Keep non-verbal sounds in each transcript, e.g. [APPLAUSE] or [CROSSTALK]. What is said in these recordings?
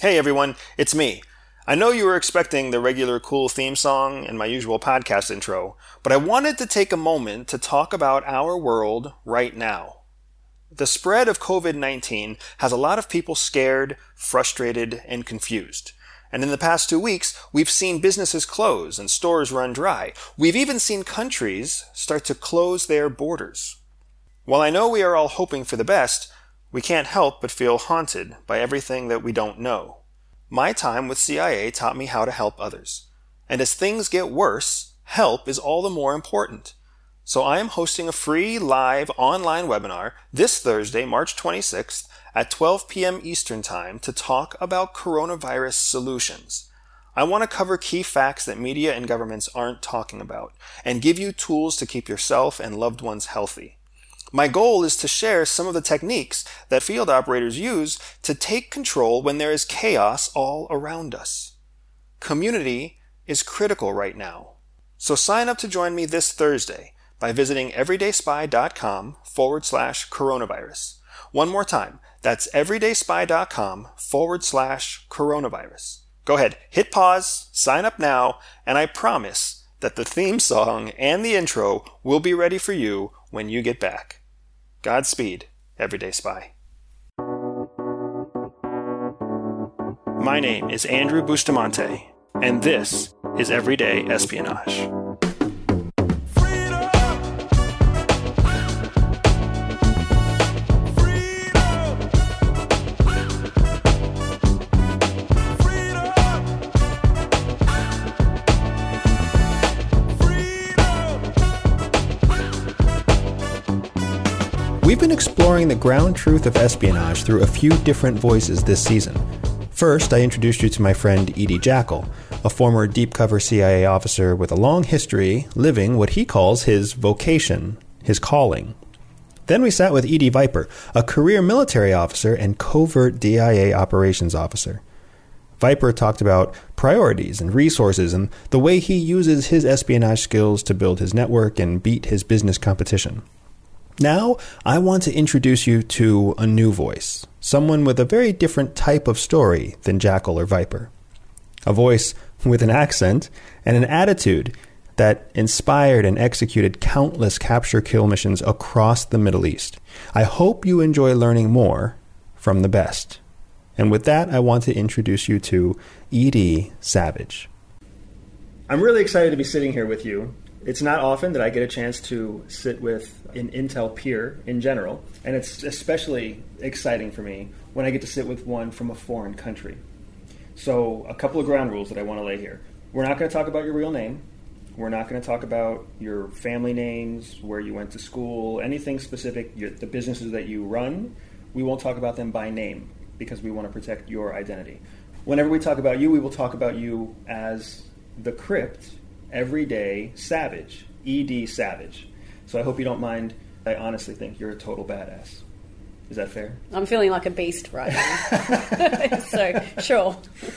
Hey everyone, it's me. I know you were expecting the regular cool theme song and my usual podcast intro, but I wanted to take a moment to talk about our world right now. The spread of COVID 19 has a lot of people scared, frustrated, and confused. And in the past two weeks, we've seen businesses close and stores run dry. We've even seen countries start to close their borders. While I know we are all hoping for the best, we can't help but feel haunted by everything that we don't know. My time with CIA taught me how to help others. And as things get worse, help is all the more important. So I am hosting a free live online webinar this Thursday, March 26th at 12 p.m. Eastern Time to talk about coronavirus solutions. I want to cover key facts that media and governments aren't talking about and give you tools to keep yourself and loved ones healthy. My goal is to share some of the techniques that field operators use to take control when there is chaos all around us. Community is critical right now. So sign up to join me this Thursday by visiting everydayspy.com forward slash coronavirus. One more time, that's everydayspy.com forward slash coronavirus. Go ahead, hit pause, sign up now, and I promise that the theme song and the intro will be ready for you when you get back. Godspeed, Everyday Spy. My name is Andrew Bustamante, and this is Everyday Espionage. Been exploring the ground truth of espionage through a few different voices this season. First, I introduced you to my friend ED Jackal, a former deep cover CIA officer with a long history living what he calls his vocation, his calling. Then we sat with ED Viper, a career military officer and covert DIA operations officer. Viper talked about priorities and resources and the way he uses his espionage skills to build his network and beat his business competition. Now, I want to introduce you to a new voice, someone with a very different type of story than Jackal or Viper. A voice with an accent and an attitude that inspired and executed countless capture kill missions across the Middle East. I hope you enjoy learning more from the best. And with that, I want to introduce you to ED Savage. I'm really excited to be sitting here with you it's not often that I get a chance to sit with an Intel peer in general, and it's especially exciting for me when I get to sit with one from a foreign country. So, a couple of ground rules that I want to lay here. We're not going to talk about your real name. We're not going to talk about your family names, where you went to school, anything specific, your, the businesses that you run. We won't talk about them by name because we want to protect your identity. Whenever we talk about you, we will talk about you as the crypt everyday savage, ED savage. So I hope you don't mind. I honestly think you're a total badass. Is that fair? I'm feeling like a beast right now. [LAUGHS] so, sure.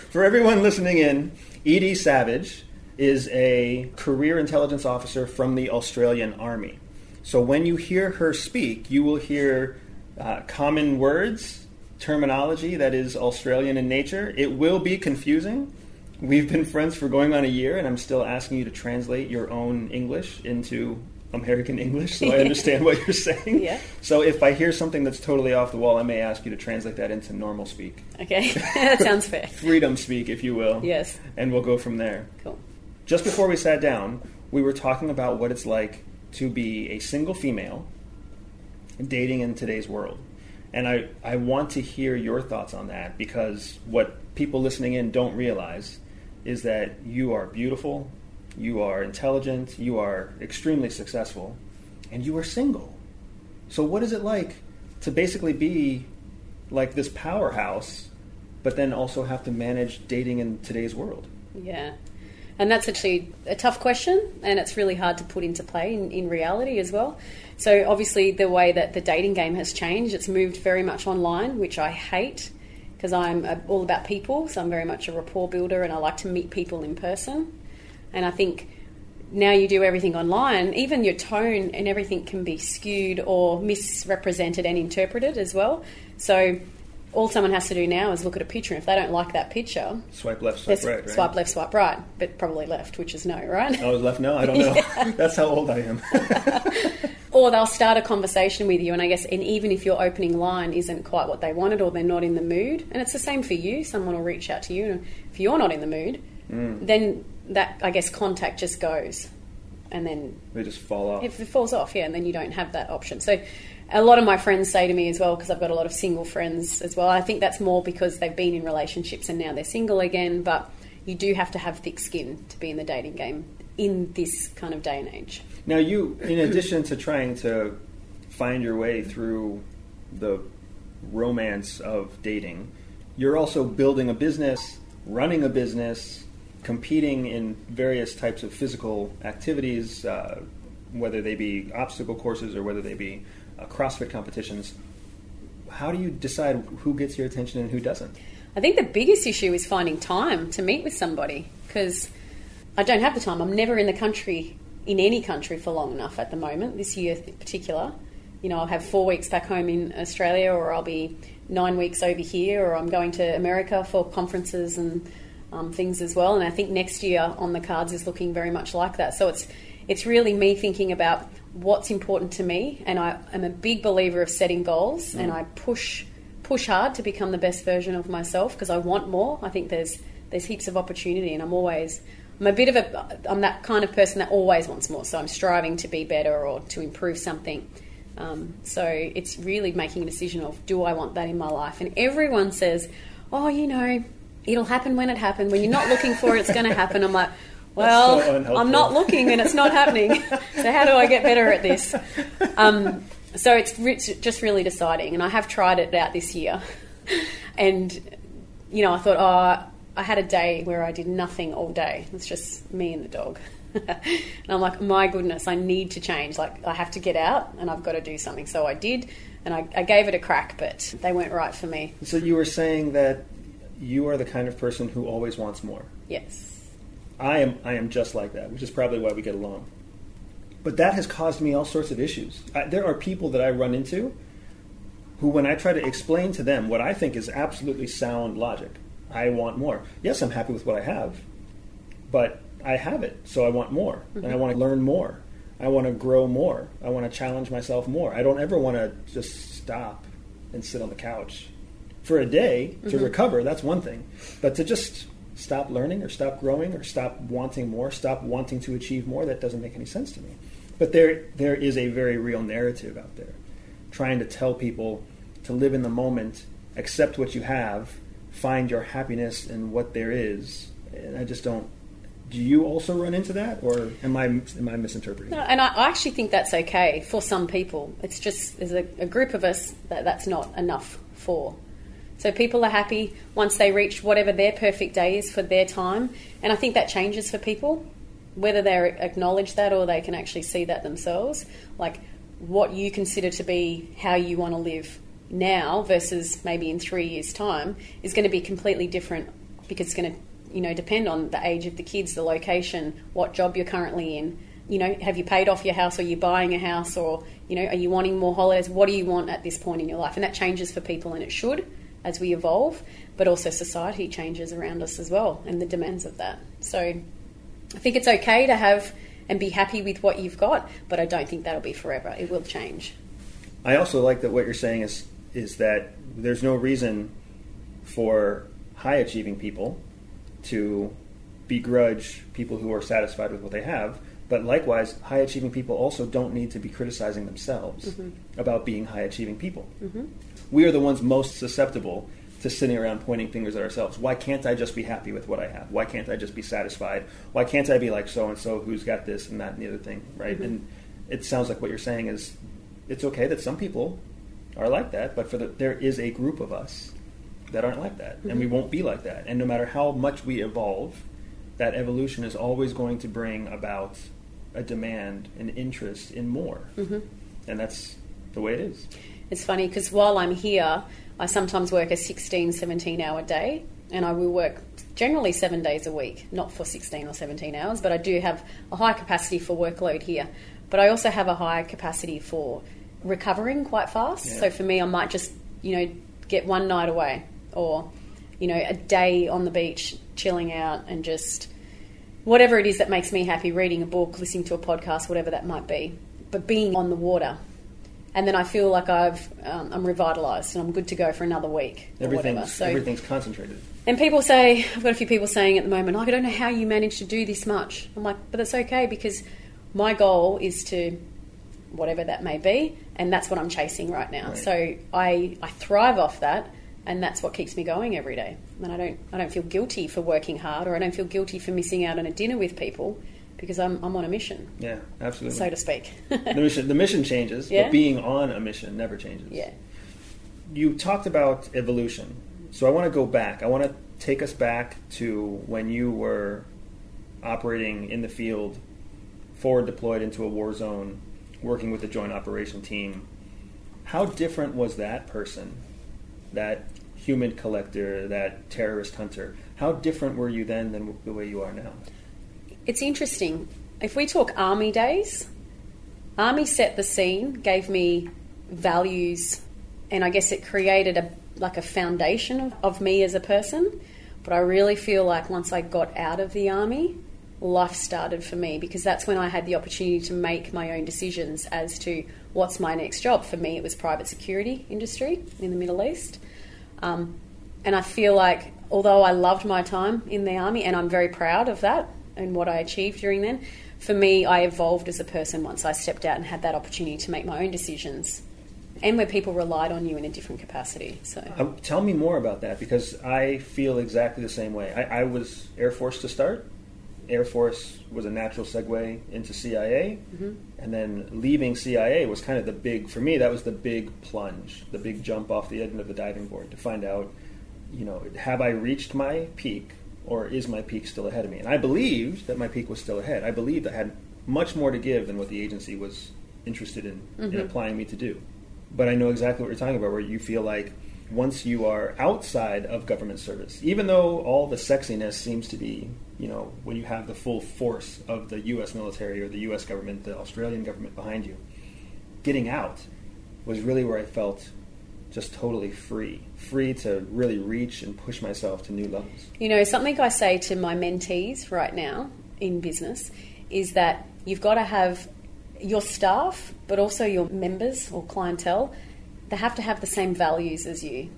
For everyone listening in, ED Savage is a career intelligence officer from the Australian Army. So when you hear her speak, you will hear uh, common words, terminology that is Australian in nature. It will be confusing We've been friends for going on a year, and I'm still asking you to translate your own English into American English so I [LAUGHS] understand what you're saying. Yeah. So if I hear something that's totally off the wall, I may ask you to translate that into normal speak. Okay, [LAUGHS] that sounds fair. [LAUGHS] Freedom speak, if you will. Yes. And we'll go from there. Cool. Just before we sat down, we were talking about what it's like to be a single female dating in today's world. And I, I want to hear your thoughts on that because what people listening in don't realize is that you are beautiful, you are intelligent, you are extremely successful, and you are single. So, what is it like to basically be like this powerhouse, but then also have to manage dating in today's world? Yeah. And that's actually a tough question, and it's really hard to put into play in, in reality as well. So, obviously, the way that the dating game has changed, it's moved very much online, which I hate because I'm uh, all about people. So I'm very much a rapport builder and I like to meet people in person. And I think now you do everything online, even your tone and everything can be skewed or misrepresented and interpreted as well. So all someone has to do now is look at a picture, and if they don't like that picture, Swipe left, swipe right, right? swipe left, swipe right, but probably left, which is no, right? Oh, left? No, I don't [LAUGHS] know. [LAUGHS] That's how old I am. [LAUGHS] or they'll start a conversation with you and i guess and even if your opening line isn't quite what they wanted or they're not in the mood and it's the same for you someone will reach out to you and if you're not in the mood Mm. then that i guess contact just goes and then they just fall off. if it falls off yeah and then you don't have that option so a lot of my friends say to me as well because i've got a lot of single friends as well i think that's more because they've been in relationships and now they're single again but you do have to have thick skin to be in the dating game in this kind of day and age Now, you, in addition to trying to find your way through the romance of dating, you're also building a business, running a business, competing in various types of physical activities, uh, whether they be obstacle courses or whether they be uh, CrossFit competitions. How do you decide who gets your attention and who doesn't? I think the biggest issue is finding time to meet with somebody because I don't have the time. I'm never in the country, in any country, for long enough at the moment, this year in particular. You know, I'll have four weeks back home in Australia, or I'll be nine weeks over here, or I'm going to America for conferences and um, things as well. And I think next year on the cards is looking very much like that. So it's it's really me thinking about what's important to me, and I am a big believer of setting goals, and I push push hard to become the best version of myself because I want more. I think there's there's heaps of opportunity, and I'm always I'm a bit of a I'm that kind of person that always wants more. So I'm striving to be better or to improve something. Um, so it's really making a decision of do I want that in my life? And everyone says, oh, you know, it'll happen when it happens. When you're not looking for it, it's going to happen. I'm like. [LAUGHS] Well, unhelpful. I'm not looking and it's not happening. [LAUGHS] So how do I get better at this? Um, so it's re- just really deciding, and I have tried it out this year, [LAUGHS] and you know I thought, oh, I had a day where I did nothing all day. It's just me and the dog, [LAUGHS] and I'm like, my goodness, I need to change. Like I have to get out, and I've got to do something. So I did, and I, I gave it a crack, but they weren't right for me. So you were saying that you are the kind of person who always wants more. Yes. I am I am just like that, which is probably why we get along. But that has caused me all sorts of issues. I, there are people that I run into who, when I try to explain to them what I think is absolutely sound logic, I want more. Yes, I'm happy with what I have, but I have it, so I want more, and I mm-hmm. want to learn more. I want to grow more. I want to challenge myself more. I don't ever want to just stop and sit on the couch for a day to mm-hmm. recover. That's one thing, but to just stop learning or stop growing or stop wanting more, stop wanting to achieve more, that doesn't make any sense to me. But there, there is a very real narrative out there trying to tell people to live in the moment, accept what you have, find your happiness in what there is. And I just don't. Do you also run into that, or am I am I misinterpreting? No, and I, actually think that's okay for some people. It's just there's a, a group of us that that's not enough for. So people are happy once they reach whatever their perfect day is for their time, and I think that changes for people, whether they acknowledge that or they can actually see that themselves. Like what you consider to be how you want to live now versus maybe in three years' time is going to be completely different because it's going to you know depend on the age of the kids, the location, what job you're currently in. You know, have you paid off your house? Or are you buying a house? Or you know, are you wanting more holidays? What do you want at this point in your life? And that changes for people, and it should as we evolve. But also society changes around us as well, and the demands of that. So, I think it's okay to have and be happy with what you've got, but I don't think that'll be forever. It will change. I also like that what you're saying is is that there's no reason for high achieving people to begrudge people who are satisfied with what they have. But likewise, high achieving people also don't need to be criticizing themselves mm-hmm. about being high achieving people. Mm-hmm. We are the ones most susceptible to sitting around pointing fingers at ourselves. Why can't I just be happy with what I have? Why can't I just be satisfied? Why can't I be like so and so who's got this and that and the other thing, right? Mm-hmm. And it sounds like what you're saying is it's okay that some people are like that, but for the, there is a group of us that aren't like that, and we mm-hmm. won't be like that. And no matter how much we evolve, that evolution is always going to bring about a demand, an interest in more, mm-hmm. and that's the way it is. It's funny because while I'm here, I sometimes work a 16, 17 hour day, and I will work generally seven days a week, not for 16 or 17 hours, but I do have a high capacity for workload here. But I also have a high capacity for recovering quite fast. Yeah. So for me, I might just, you know, get one night away or, you know, a day on the beach chilling out and just whatever it is that makes me happy, reading a book, listening to a podcast, whatever that might be. But being on the water. And then I feel like I've um, I'm revitalized and I'm good to go for another week. Or whatever. Everything's, So everything's concentrated. and people say, I've got a few people saying at the moment, like, I don't know how you manage to do this much. I'm like, but that's okay because my goal is to, whatever that may be, and that's what I'm chasing right now. Right. So I, I thrive off that, and that's what keeps me going every day. And I don't, I don't feel guilty for working hard, or I don't feel guilty for missing out on a dinner with people because I'm, I'm on a mission, Yeah, absolutely. so to speak. the mission, the mission changes, Yeah. but being on a mission never changes. yeah. You talked about evolution, so I want to go back. I want to take us back to when you were operating in the field, forward deployed into a war zone, working with the Joint Operation Team. How different was that person, that human collector, that terrorist hunter? How different were you then than the way you are now? It's interesting. If we talk army days, army set the scene, gave me values, and I guess it created a like a foundation of, of me as a person. But I really feel like once I got out of the army, life started for me because that's when I had the opportunity to make my own decisions as to what's my next job. For me, it was private security industry in the Middle East. Um, and I feel like, although I loved my time in the army, and I'm very proud of that and what I achieved during then, for me, I evolved as a person once I stepped out and had that opportunity to make my own decisions, and where people relied on you in a different capacity. So, Uh, tell me more about that because I feel exactly the same way. I, I was Air Force to start. Air Force was a natural segue into CIA, mm-hmm. and then leaving CIA was kind of the big for me. That was the big plunge, the big jump off the end of the diving board to find out, you know, have I reached my peak, or is my peak still ahead of me? And I believed that my peak was still ahead. I believed I had much more to give than what the agency was interested in, in mm-hmm. applying me to do but I know exactly what you're talking about, where you feel like once you are outside of government service, even though all the sexiness seems to be, you know, when you have the full force of the U.S. military or the U.S. government, the Australian government behind you, getting out was really where I felt just totally free, free to really reach and push myself to new levels. you know, something I say to my mentees right now in business is that you've got to have your staff, but also your members or clientele, they have to have the same values as you.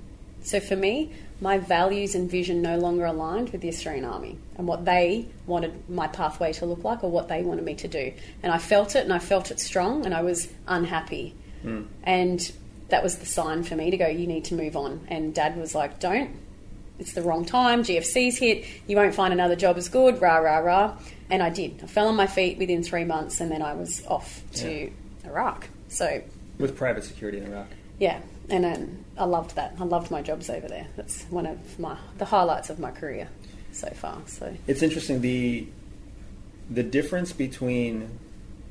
So for me, my values and vision no longer aligned with the Australian Army and what they wanted my pathway to look like or what they wanted me to do. And I felt it and I felt it strong and I was unhappy. Hmm. And that was the sign for me to go, you need to move on. And dad was like, don't. It's the wrong time. GFC's hit. You won't find another job as good. Rah, rah, rah. And I did. I fell on my feet within three months and then I was off to Iraq. So With private security in Iraq. yeah, and um, I loved that. I loved my jobs over there. That's one of my the highlights of my career so far. So It's interesting the the difference between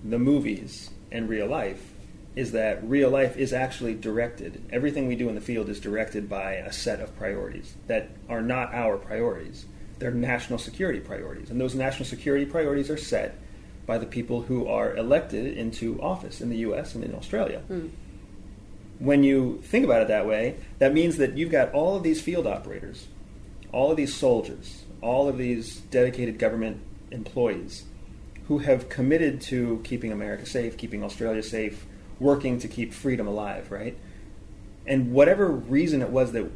the movies and real life is that real life is actually directed. Everything we do in the field is directed by a set of priorities that are not our priorities. They're national security priorities. And those national security priorities are set by the people who are elected into office in the US and in Australia. When you think about it that way, that means that you've got all of these field operators all of these soldiers, all of these dedicated government employees who have committed to keeping America safe, keeping Australia safe, working to keep freedom alive, right? And whatever reason it was that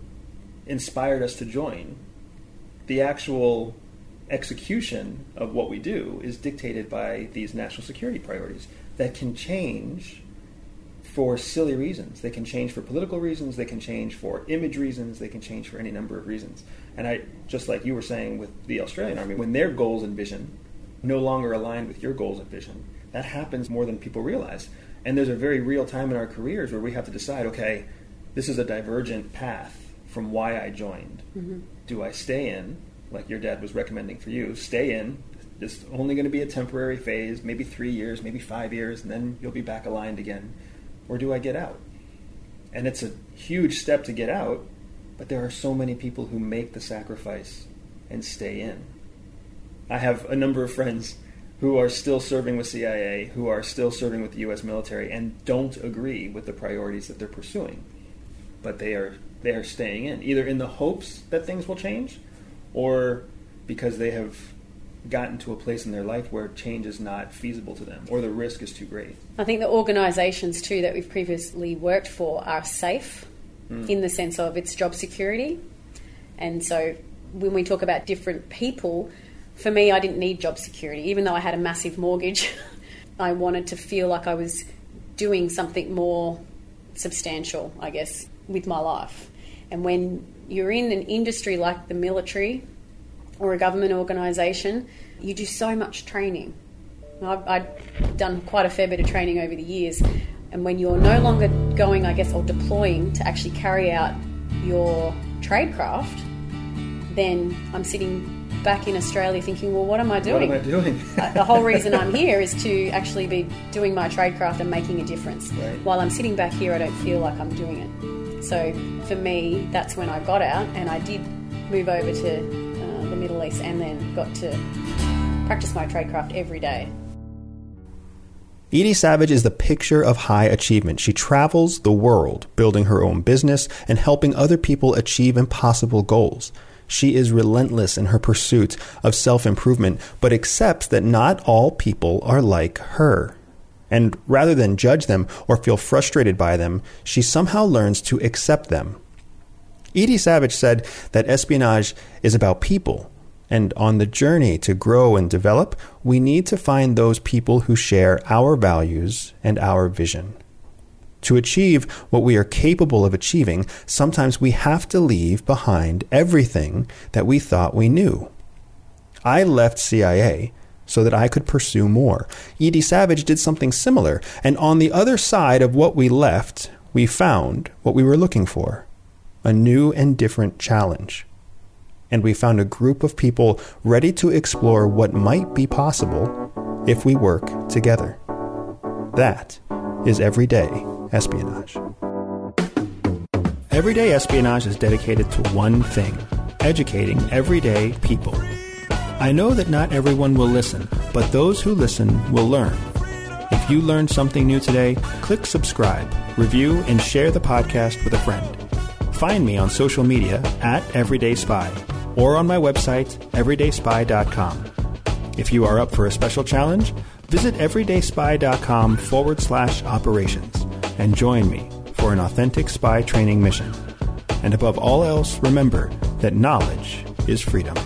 inspired us to join, the actual execution of what we do is dictated by these national security priorities that can change for silly reasons. They can change for political reasons, they can change for image reasons, they can change for any number of reasons. And I just like you were saying with the Australian Army, when their goals and vision no longer align with your goals and vision, that happens more than people realize. And there's a very real time in our careers where we have to decide, okay, this is a divergent path from why I joined. Mm-hmm. Do I stay in, like your dad was recommending for you, stay in, it's only going to be a temporary phase, maybe three years, maybe five years, and then you'll be back aligned again or do I get out? And it's a huge step to get out, but there are so many people who make the sacrifice and stay in. I have a number of friends who are still serving with CIA, who are still serving with the US military, and don't agree with the priorities that they're pursuing. But they are they are staying in, either in the hopes that things will change or because they have gotten to a place in their life where change is not feasible to them or the risk is too great. I think the organisations too that we've previously worked for are safe mm. in the sense of its job security. And so when we talk about different people, for me, I didn't need job security, even though I had a massive mortgage. [LAUGHS] I wanted to feel like I was doing something more substantial, I guess, with my life. And when you're in an industry like the military or a government organisation, you do so much training. I've, I've, done quite a fair bit of training over the years, and when you're no longer going, I guess, or deploying to actually carry out your tradecraft, then I'm sitting back in Australia thinking, well, what am I doing? What am I doing? Uh, the whole reason I'm [LAUGHS] here is to actually be doing my tradecraft and making a difference. Right. While I'm sitting back here, I don't feel like I'm doing it. So for me, that's when I got out and I did move over to Middle East and then got to practice my tradecraft every day. ED Savage is the picture of high achievement. She travels the world building her own business and helping other people achieve impossible goals. She is relentless in her pursuit of self improvement, but accepts that not all people are like her. And rather than judge them or feel frustrated by them, she somehow learns to accept them. ED Savage said that espionage is about people, and on the journey to grow and develop, we need to find those people who share our values and our vision. To achieve what we are capable of achieving, sometimes we have to leave behind everything that we thought we knew. I left CIA so that I could pursue more. ED Savage did something similar, and on the other side of what we left, we found what we were looking for a new and different challenge. And we found a group of people ready to explore what might be possible if we work together. That is everyday espionage. Everyday espionage is dedicated to one thing educating everyday people. I know that not everyone will listen, but those who listen will learn. If you learned something new today, click subscribe, review, and share the podcast with a friend. Find me on social media at Everyday Spy or on my website, everydayspy.com. If you are up for a special challenge, visit everydayspy.com forward slash operations and join me for an authentic spy training mission. And above all else, remember that knowledge is freedom.